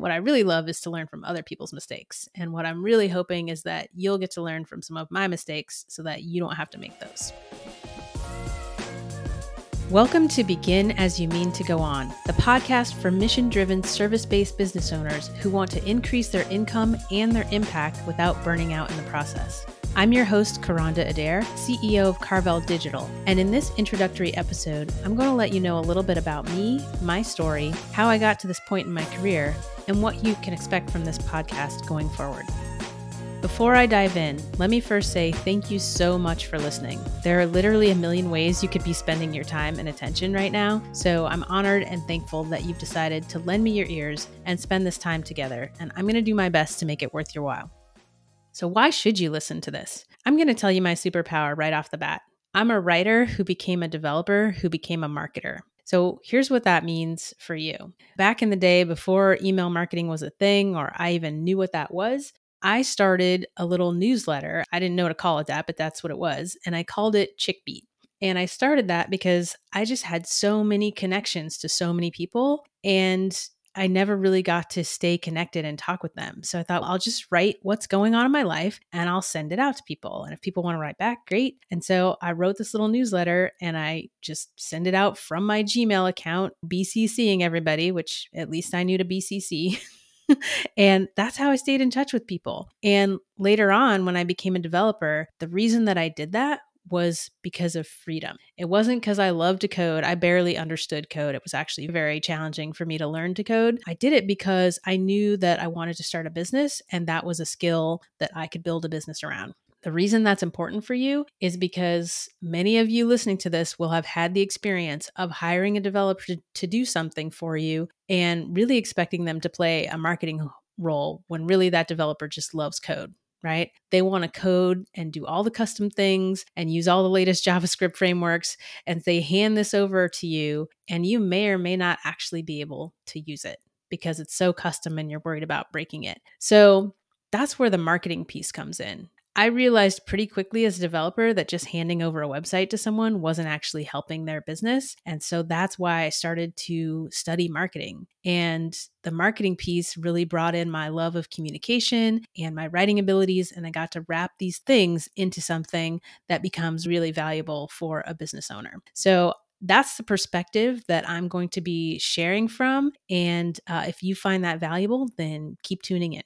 What I really love is to learn from other people's mistakes. And what I'm really hoping is that you'll get to learn from some of my mistakes so that you don't have to make those. Welcome to Begin As You Mean to Go On, the podcast for mission driven, service based business owners who want to increase their income and their impact without burning out in the process. I'm your host, Kronda Adair, CEO of Karvel Digital. And in this introductory episode, I'm going to let you know a little bit about me, my story, how I got to this point in my career, and what you can expect from this podcast going forward. Before I dive in, let me first say thank you so much for listening. There are literally a million ways you could be spending your time and attention right now, so I'm honored and thankful that you've decided to lend me your ears and spend this time together, and I'm going to do my best to make it worth your while. So, why should you listen to this? I'm going to tell you my superpower right off the bat. I'm a writer who became a developer who became a marketer. So, here's what that means for you. Back in the day, before email marketing was a thing or I even knew what that was, I started a little newsletter. I didn't know what to call it that, but that's what it was. And I called it Chickbeat. And I started that because I just had so many connections to so many people. And I never really got to stay connected and talk with them. So I thought, well, I'll just write what's going on in my life and I'll send it out to people. And if people want to write back, great. And so I wrote this little newsletter and I just send it out from my Gmail account, BCCing everybody, which at least I knew to BCC. and that's how I stayed in touch with people. And later on, when I became a developer, the reason that I did that was because of freedom. It wasn't because I loved to code. I barely understood code. It was actually very challenging for me to learn to code. I did it because I knew that I wanted to start a business and that was a skill that I could build a business around. The reason that's important for you is because many of you listening to this will have had the experience of hiring a developer to, do something for you and really expecting them to play a marketing role when really that developer just loves code right? They want to code and do all the custom things and use all the latest JavaScript frameworks. And they hand this over to you, and you may or may not actually be able to use it because it's so custom and you're worried about breaking it. So that's where the marketing piece comes in. I realized pretty quickly as a developer that just handing over a website to someone wasn't actually helping their business. And so that's why I started to study marketing. And the marketing piece really brought in my love of communication and my writing abilities. And I got to wrap these things into something that becomes really valuable for a business owner. So that's the perspective that I'm going to be sharing from. And uh, if you find that valuable, then keep tuning in.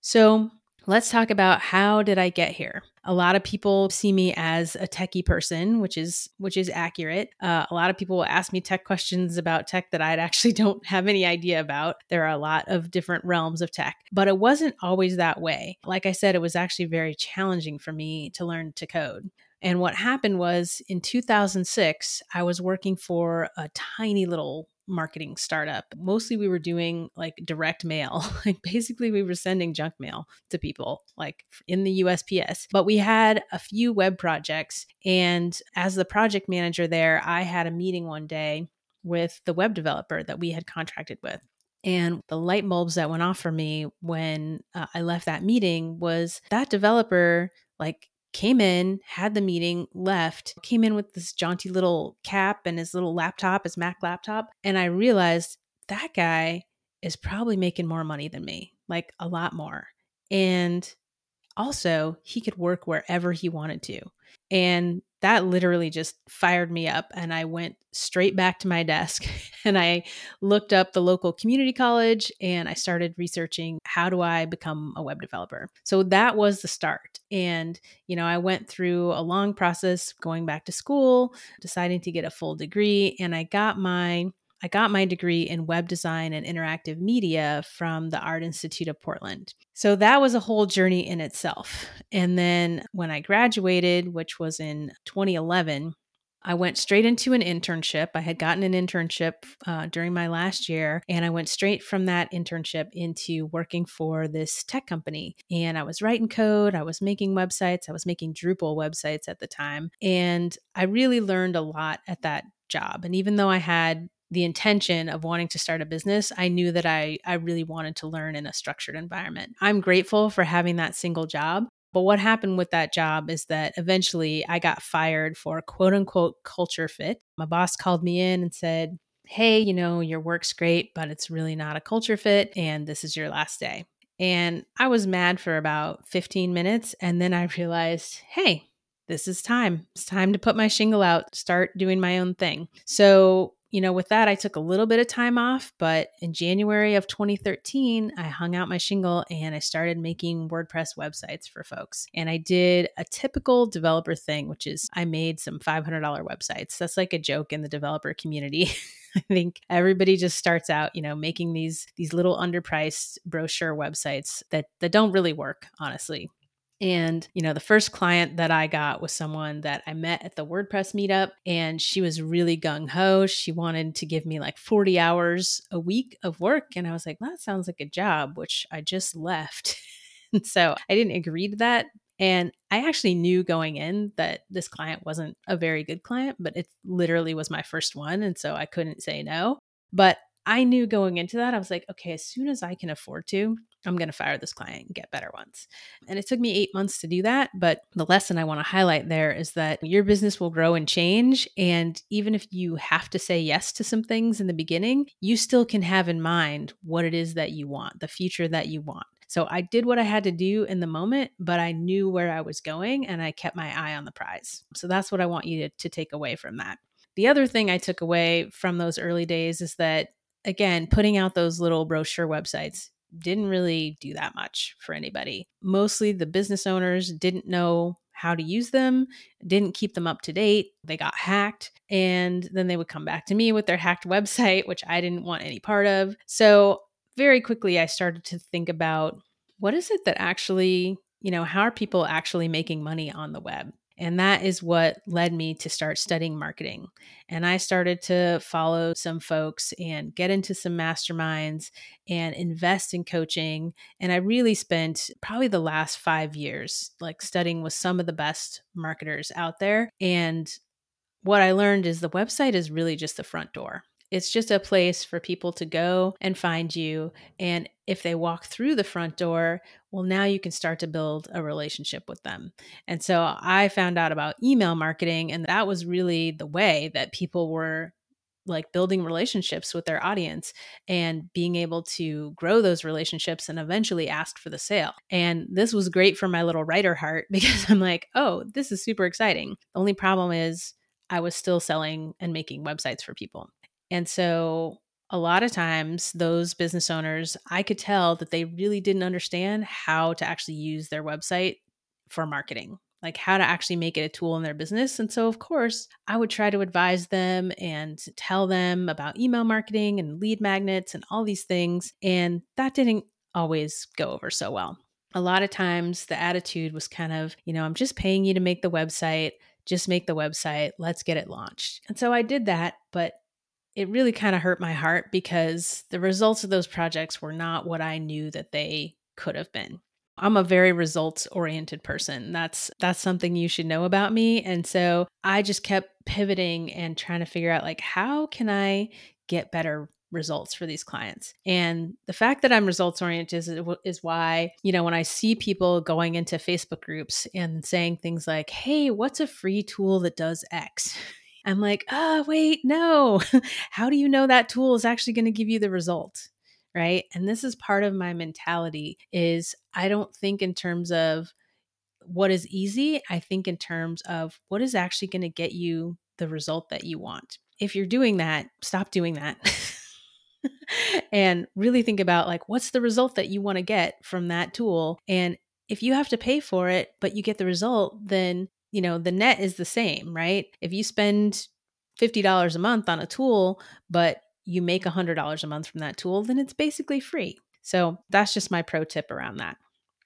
So, Let's talk about how did I get here? A lot of people see me as a techie person, which is which is accurate. Uh, a lot of people will ask me tech questions about tech that I actually don't have any idea about. There are a lot of different realms of tech, but it wasn't always that way. Like I said, it was actually very challenging for me to learn to code. And what happened was in 2006, I was working for a tiny little marketing startup. Mostly we were doing like direct mail. like basically we were sending junk mail to people like in the USPS. But we had a few web projects and as the project manager there, I had a meeting one day with the web developer that we had contracted with. And the light bulbs that went off for me when uh, I left that meeting was that developer like came in, had the meeting, left, came in with this jaunty little cap and his little laptop, his Mac laptop. And I realized that guy is probably making more money than me, like a lot more. And also, he could work wherever he wanted to. And that literally just fired me up. And I went straight back to my desk and I looked up the local community college and I started researching how do I become a web developer. So that was the start. And, you know, I went through a long process going back to school, deciding to get a full degree, and I got my I got my degree in web design and interactive media from the Art Institute of Portland. So that was a whole journey in itself. And then when I graduated, which was in 2011, I went straight into an internship. I had gotten an internship uh, during my last year, and I went straight from that internship into working for this tech company. And I was writing code, I was making websites, I was making Drupal websites at the time. And I really learned a lot at that job. And even though I had the intention of wanting to start a business, I knew that I, I really wanted to learn in a structured environment. I'm grateful for having that single job. But what happened with that job is that eventually I got fired for quote unquote culture fit. My boss called me in and said, hey, you know, your work's great, but it's really not a culture fit, and this is your last day. And I was mad for about 15 minutes. And then I realized, hey, this is time. It's time to put my shingle out, start doing my own thing. So, you know, with that, I took a little bit of time off, but in January of 2013, I hung out my shingle and I started making WordPress websites for folks. And I did a typical developer thing, which is I made some $500 websites. That's like a joke in the developer community. I think everybody just starts out, you know, making these these little underpriced brochure websites that that don't really work, honestly. And, you know, the first client that I got was someone that I met at the WordPress meetup, and she was really gung ho. She wanted to give me like 40 hours a week of work. And I was like, that sounds like a job, which I just left. and so I didn't agree to that. And I actually knew going in that this client wasn't a very good client, but it literally was my first one. And so I couldn't say no. But I knew going into that, I was like, okay, as soon as I can afford to, I'm going to fire this client and get better ones. And it took me eight months to do that. But the lesson I want to highlight there is that your business will grow and change. And even if you have to say yes to some things in the beginning, you still can have in mind what it is that you want, the future that you want. So I did what I had to do in the moment, but I knew where I was going and I kept my eye on the prize. So that's what I want you to, to take away from that. The other thing I took away from those early days is that again, putting out those little brochure websites didn't really do that much for anybody. Mostly the business owners didn't know how to use them, didn't keep them up to date. They got hacked, and then they would come back to me with their hacked website, which I didn't want any part of. So, very quickly, I started to think about what is it that actually, you know, how are people actually making money on the web? And that is what led me to start studying marketing. And I started to follow some folks and get into some masterminds and invest in coaching. And I really spent probably the last five years like studying with some of the best marketers out there. And what I learned is the website is really just the front door. It's just a place for people to go and find you. And if they walk through the front door, well, now you can start to build a relationship with them. And so I found out about email marketing, and that was really the way that people were like building relationships with their audience and being able to grow those relationships and eventually ask for the sale. And this was great for my little writer heart because I'm like, oh, this is super exciting. The only problem is I was still selling and making websites for people. And so a lot of times those business owners, I could tell that they really didn't understand how to actually use their website for marketing, like how to actually make it a tool in their business. And so, of course, I would try to advise them and tell them about email marketing and lead magnets and all these things. And that didn't always go over so well. A lot of times the attitude was kind of, you know, I'm just paying you to make the website, just make the website, let's get it launched. And so I did that, but it really kind of hurt my heart because the results of those projects were not what I knew that they could have been. I'm a very results oriented person. That's that's something you should know about me and so I just kept pivoting and trying to figure out like how can I get better results for these clients. And the fact that I'm results oriented is, is why, you know, when I see people going into Facebook groups and saying things like, "Hey, what's a free tool that does X?" I'm like, oh, wait, no. How do you know that tool is actually going to give you the result? Right. And this is part of my mentality is I don't think in terms of what is easy. I think in terms of what is actually going to get you the result that you want. If you're doing that, stop doing that. and really think about like what's the result that you want to get from that tool and if you have to pay for it but you get the result then you know, the net is the same, right? If you spend $50 a month on a tool, but you make $100 a month from that tool, then it's basically free. So that's just my pro tip around that.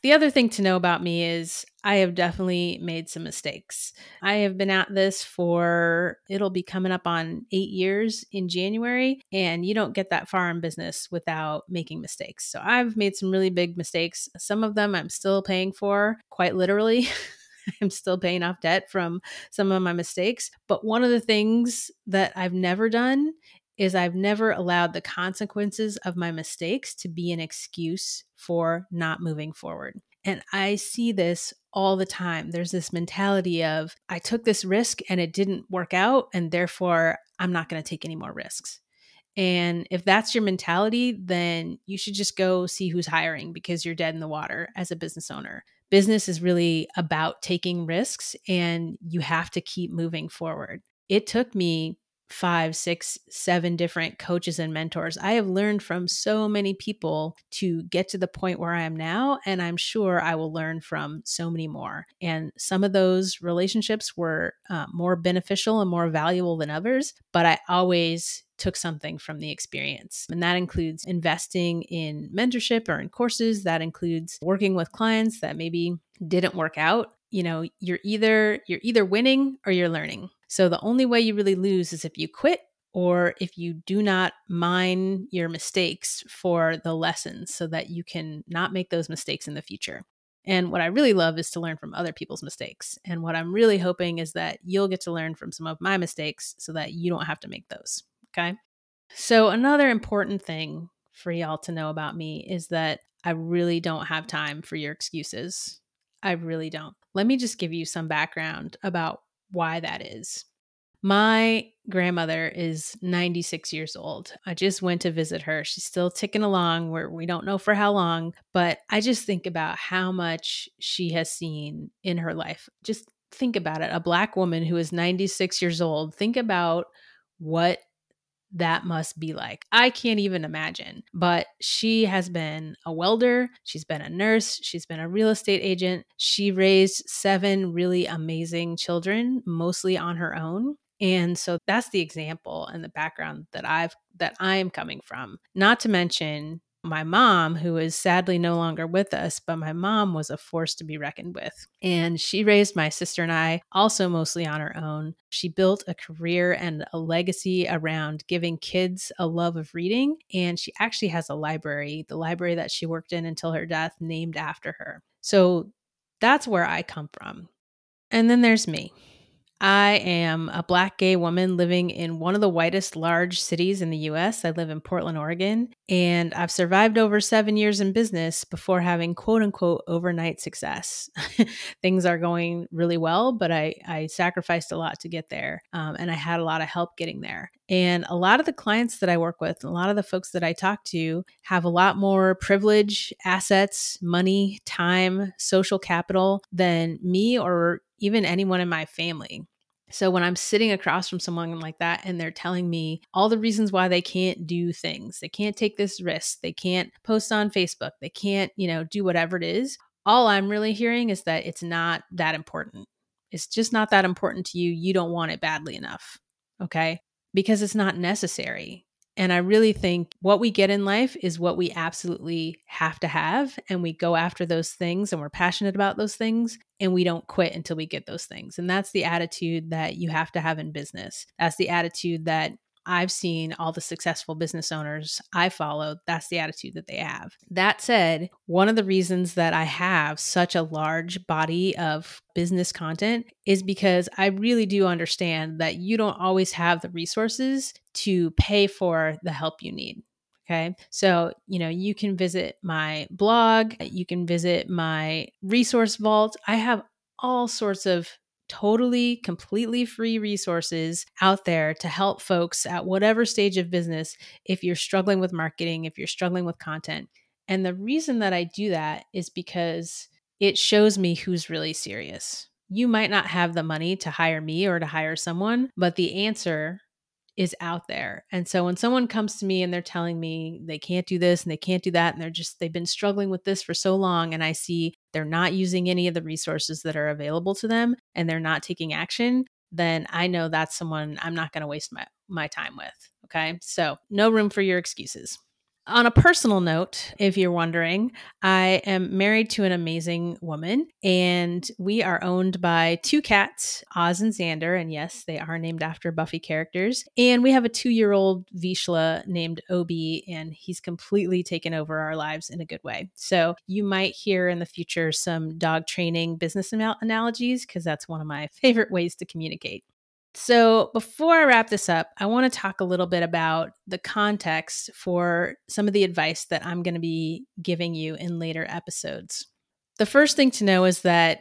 The other thing to know about me is I have definitely made some mistakes. I have been at this for, it'll be coming up on eight years in January, and you don't get that far in business without making mistakes. So I've made some really big mistakes. Some of them I'm still paying for, quite literally. I'm still paying off debt from some of my mistakes. But one of the things that I've never done is I've never allowed the consequences of my mistakes to be an excuse for not moving forward. And I see this all the time. There's this mentality of, I took this risk and it didn't work out, and therefore I'm not going to take any more risks. And if that's your mentality, then you should just go see who's hiring because you're dead in the water as a business owner. Business is really about taking risks and you have to keep moving forward. It took me five, six, seven different coaches and mentors. I have learned from so many people to get to the point where I am now. And I'm sure I will learn from so many more. And some of those relationships were uh, more beneficial and more valuable than others, but I always took something from the experience. And that includes investing in mentorship or in courses, that includes working with clients that maybe didn't work out. You know, you're either you're either winning or you're learning so the only way you really lose is if you quit or if you do not mine your mistakes for the lessons so that you can not make those mistakes in the future. And what I really love is to learn from other people's mistakes. And what I'm really hoping is that you'll get to learn from some of my mistakes so that you don't have to make those. Okay. So, another important thing for y'all to know about me is that I really don't have time for your excuses. I really don't. Let me just give you some background about why that is. My grandmother is 96 years old. I just went to visit her. She's still ticking along where we don't know for how long, but I just think about how much she has seen in her life. Just think about it. A black woman who is 96 years old. Think about what that must be like. I can't even imagine. But she has been a welder, she's been a nurse, she's been a real estate agent. She raised seven really amazing children, mostly on her own. And so that's the example and the background that I've that I am coming from. Not to mention my mom, who is sadly no longer with us, but my mom was a force to be reckoned with. And she raised my sister and I also mostly on her own. She built a career and a legacy around giving kids a love of reading. And she actually has a library, the library that she worked in until her death, named after her. So that's where I come from. And then there's me. I am a black gay woman living in one of the whitest large cities in the US. I live in Portland, Oregon, and I've survived over seven years in business before having quote unquote overnight success. Things are going really well, but I, I sacrificed a lot to get there, um, and I had a lot of help getting there. And a lot of the clients that I work with, a lot of the folks that I talk to, have a lot more privilege, assets, money, time, social capital than me or even anyone in my family. So when I'm sitting across from someone like that and they're telling me all the reasons why they can't do things, they can't take this risk, they can't post on Facebook, they can't, you know, do whatever it is, all I'm really hearing is that it's not that important. It's just not that important to you. You don't want it badly enough. Okay? Because it's not necessary. And I really think what we get in life is what we absolutely have to have. And we go after those things and we're passionate about those things and we don't quit until we get those things. And that's the attitude that you have to have in business. That's the attitude that I've seen all the successful business owners I follow, that's the attitude that they have. That said, one of the reasons that I have such a large body of business content is because I really do understand that you don't always have the resources to pay for the help you need. Okay. So, you know, you can visit my blog, you can visit my resource vault. I have all sorts of totally, completely free resources out there to help folks at whatever stage of business if you're struggling with marketing, if you're struggling with content. And the reason that I do that is because it shows me who's really serious. You might not have the money to hire me or to hire someone, but the answer is out there. And so when someone comes to me and they're telling me they can't do this and they can't do that, and they're just, they've been struggling with this for so long, and I see they're not using any of the resources that are available to them and they're not taking action, then I know that's someone I'm not going to waste my, my time with. Okay. So no room for your excuses. On a personal note, if you're wondering, I am married to an amazing woman, and we are owned by two cats, Oz and Xander. And yes, they are named after Buffy characters. And we have a two year old Vizsla named Obi, and he's completely taken over our lives in a good way. So you might hear in the future some dog training business analogies, because that's one of my favorite ways to communicate. So, before I wrap this up, I want to talk a little bit about the context for some of the advice that I'm going to be giving you in later episodes. The first thing to know is that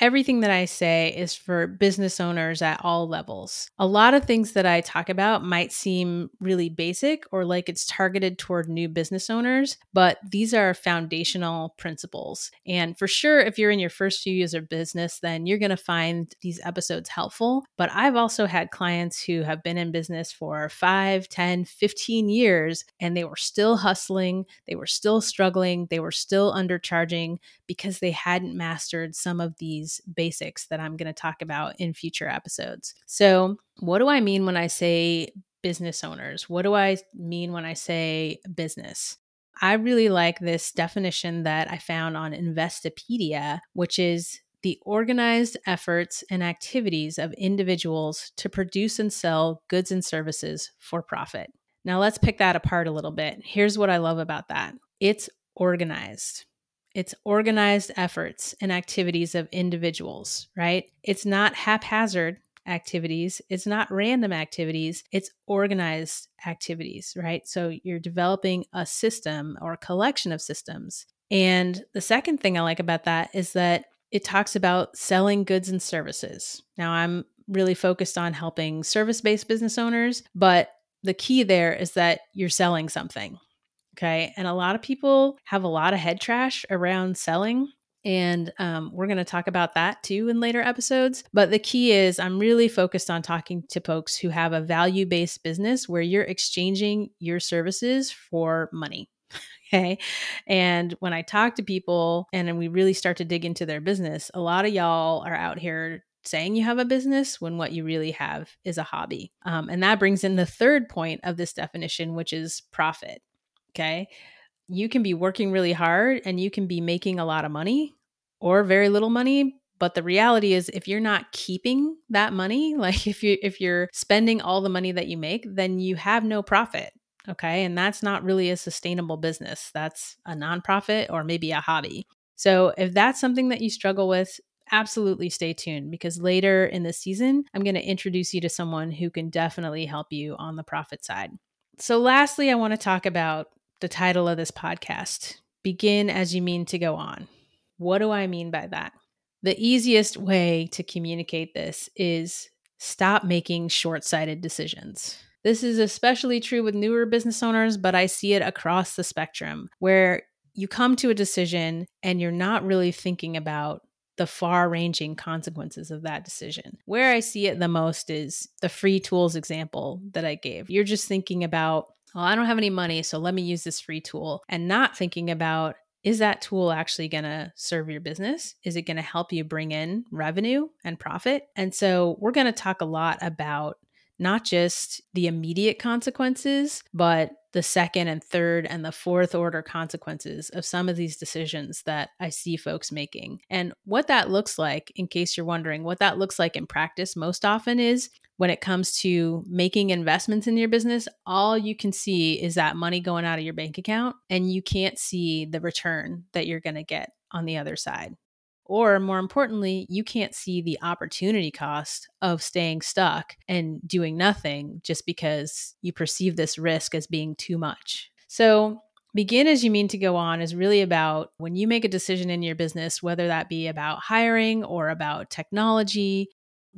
everything that I say is for business owners at all levels. A lot of things that I talk about might seem really basic or like it's targeted toward new business owners, but these are foundational principles. And for sure, if you're in your first few years of business, then you're going to find these episodes helpful. But I've also had clients who have been in business for 5, 10, 15 years, and they were still hustling, they were still struggling, they were still undercharging because they hadn't mastered some of these basics that I'm going to talk about in future episodes. So, what do I mean when I say business owners? What do I mean when I say business? I really like this definition that I found on Investopedia, which is the organized efforts and activities of individuals to produce and sell goods and services for profit. Now, let's pick that apart a little bit. Here's what I love about that it's organized. It's organized efforts and activities of individuals, right? It's not haphazard activities. It's not random activities. It's organized activities, right? So you're developing a system or a collection of systems. And the second thing I like about that is that it talks about selling goods and services. Now, I'm really focused on helping service based business owners, but the key there is that you're selling something, Okay. And a lot of people have a lot of head trash around selling. And um, we're going to talk about that too in later episodes. But the key is, I'm really focused on talking to folks who have a value based business where you're exchanging your services for money. Okay. And when I talk to people and we really start to dig into their business, a lot of y'all are out here saying you have a business when what you really have is a hobby. Um, and that brings in the third point of this definition, which is profit. Okay. You can be working really hard and you can be making a lot of money or very little money, but the reality is if you're not keeping that money, like if you if you're spending all the money that you make, then you have no profit. Okay? And that's not really a sustainable business. That's a nonprofit or maybe a hobby. So if that's something that you struggle with, absolutely stay tuned because later in the season, I'm going to introduce you to someone who can definitely help you on the profit side. So, lastly, I want to talk about the title of this podcast Begin as You Mean to Go On. What do I mean by that? The easiest way to communicate this is stop making short sighted decisions. This is especially true with newer business owners, but I see it across the spectrum where you come to a decision and you're not really thinking about the far ranging consequences of that decision. Where I see it the most is the free tools example that I gave. You're just thinking about well, I don't have any money, so let me use this free tool and not thinking about is that tool actually going to serve your business? Is it going to help you bring in revenue and profit? And so we're going to talk a lot about not just the immediate consequences, but the second and third and the fourth order consequences of some of these decisions that I see folks making. And what that looks like, in case you're wondering, what that looks like in practice most often is when it comes to making investments in your business, all you can see is that money going out of your bank account, and you can't see the return that you're going to get on the other side. Or more importantly, you can't see the opportunity cost of staying stuck and doing nothing just because you perceive this risk as being too much. So, begin as you mean to go on is really about when you make a decision in your business, whether that be about hiring or about technology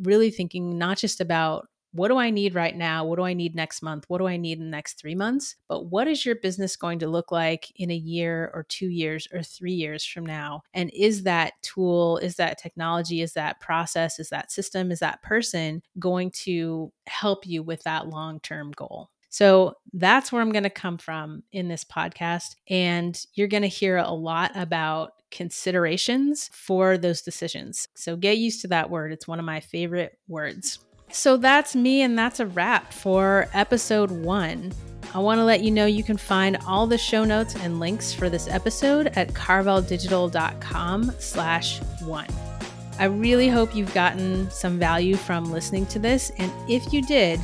really thinking not just about what do I need right now? What do I need next month? What do I need in the next three months? But what is your business going to look like in a year or two years or three years from now? And is that tool, is that technology, is that process, is that system, is that person going to help you with that long term goal? So that's where I'm going to come from in this podcast. And you're going to hear a lot about considerations for those decisions. So get used to that word. It's one of my favorite words. So that's me, and that's a wrap for episode one. I want to let you know you can find all the show notes and links for this episode at karveldigital.com slash one. I really hope you've gotten some value from listening to this, and if you did,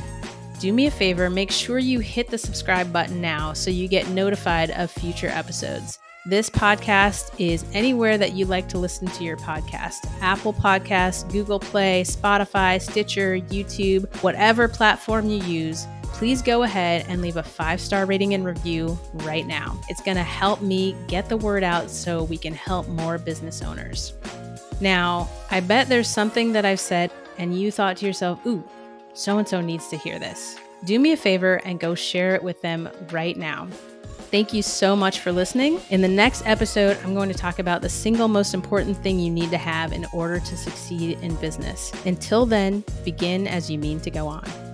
do me a favor, make sure you hit the subscribe button now so you get notified of future episodes. This podcast is anywhere that you like to listen to your podcast Apple Podcasts, Google Play, Spotify, Stitcher, YouTube, whatever platform you use. Please go ahead and leave a five star rating and review right now. It's going to help me get the word out so we can help more business owners. Now, I bet there's something that I've said and you thought to yourself, ooh, so and so needs to hear this. Do me a favor and go share it with them right now. Thank you so much for listening. In the next episode, I'm going to talk about the single most important thing you need to have in order to succeed in business. Until then, begin as you mean to go on.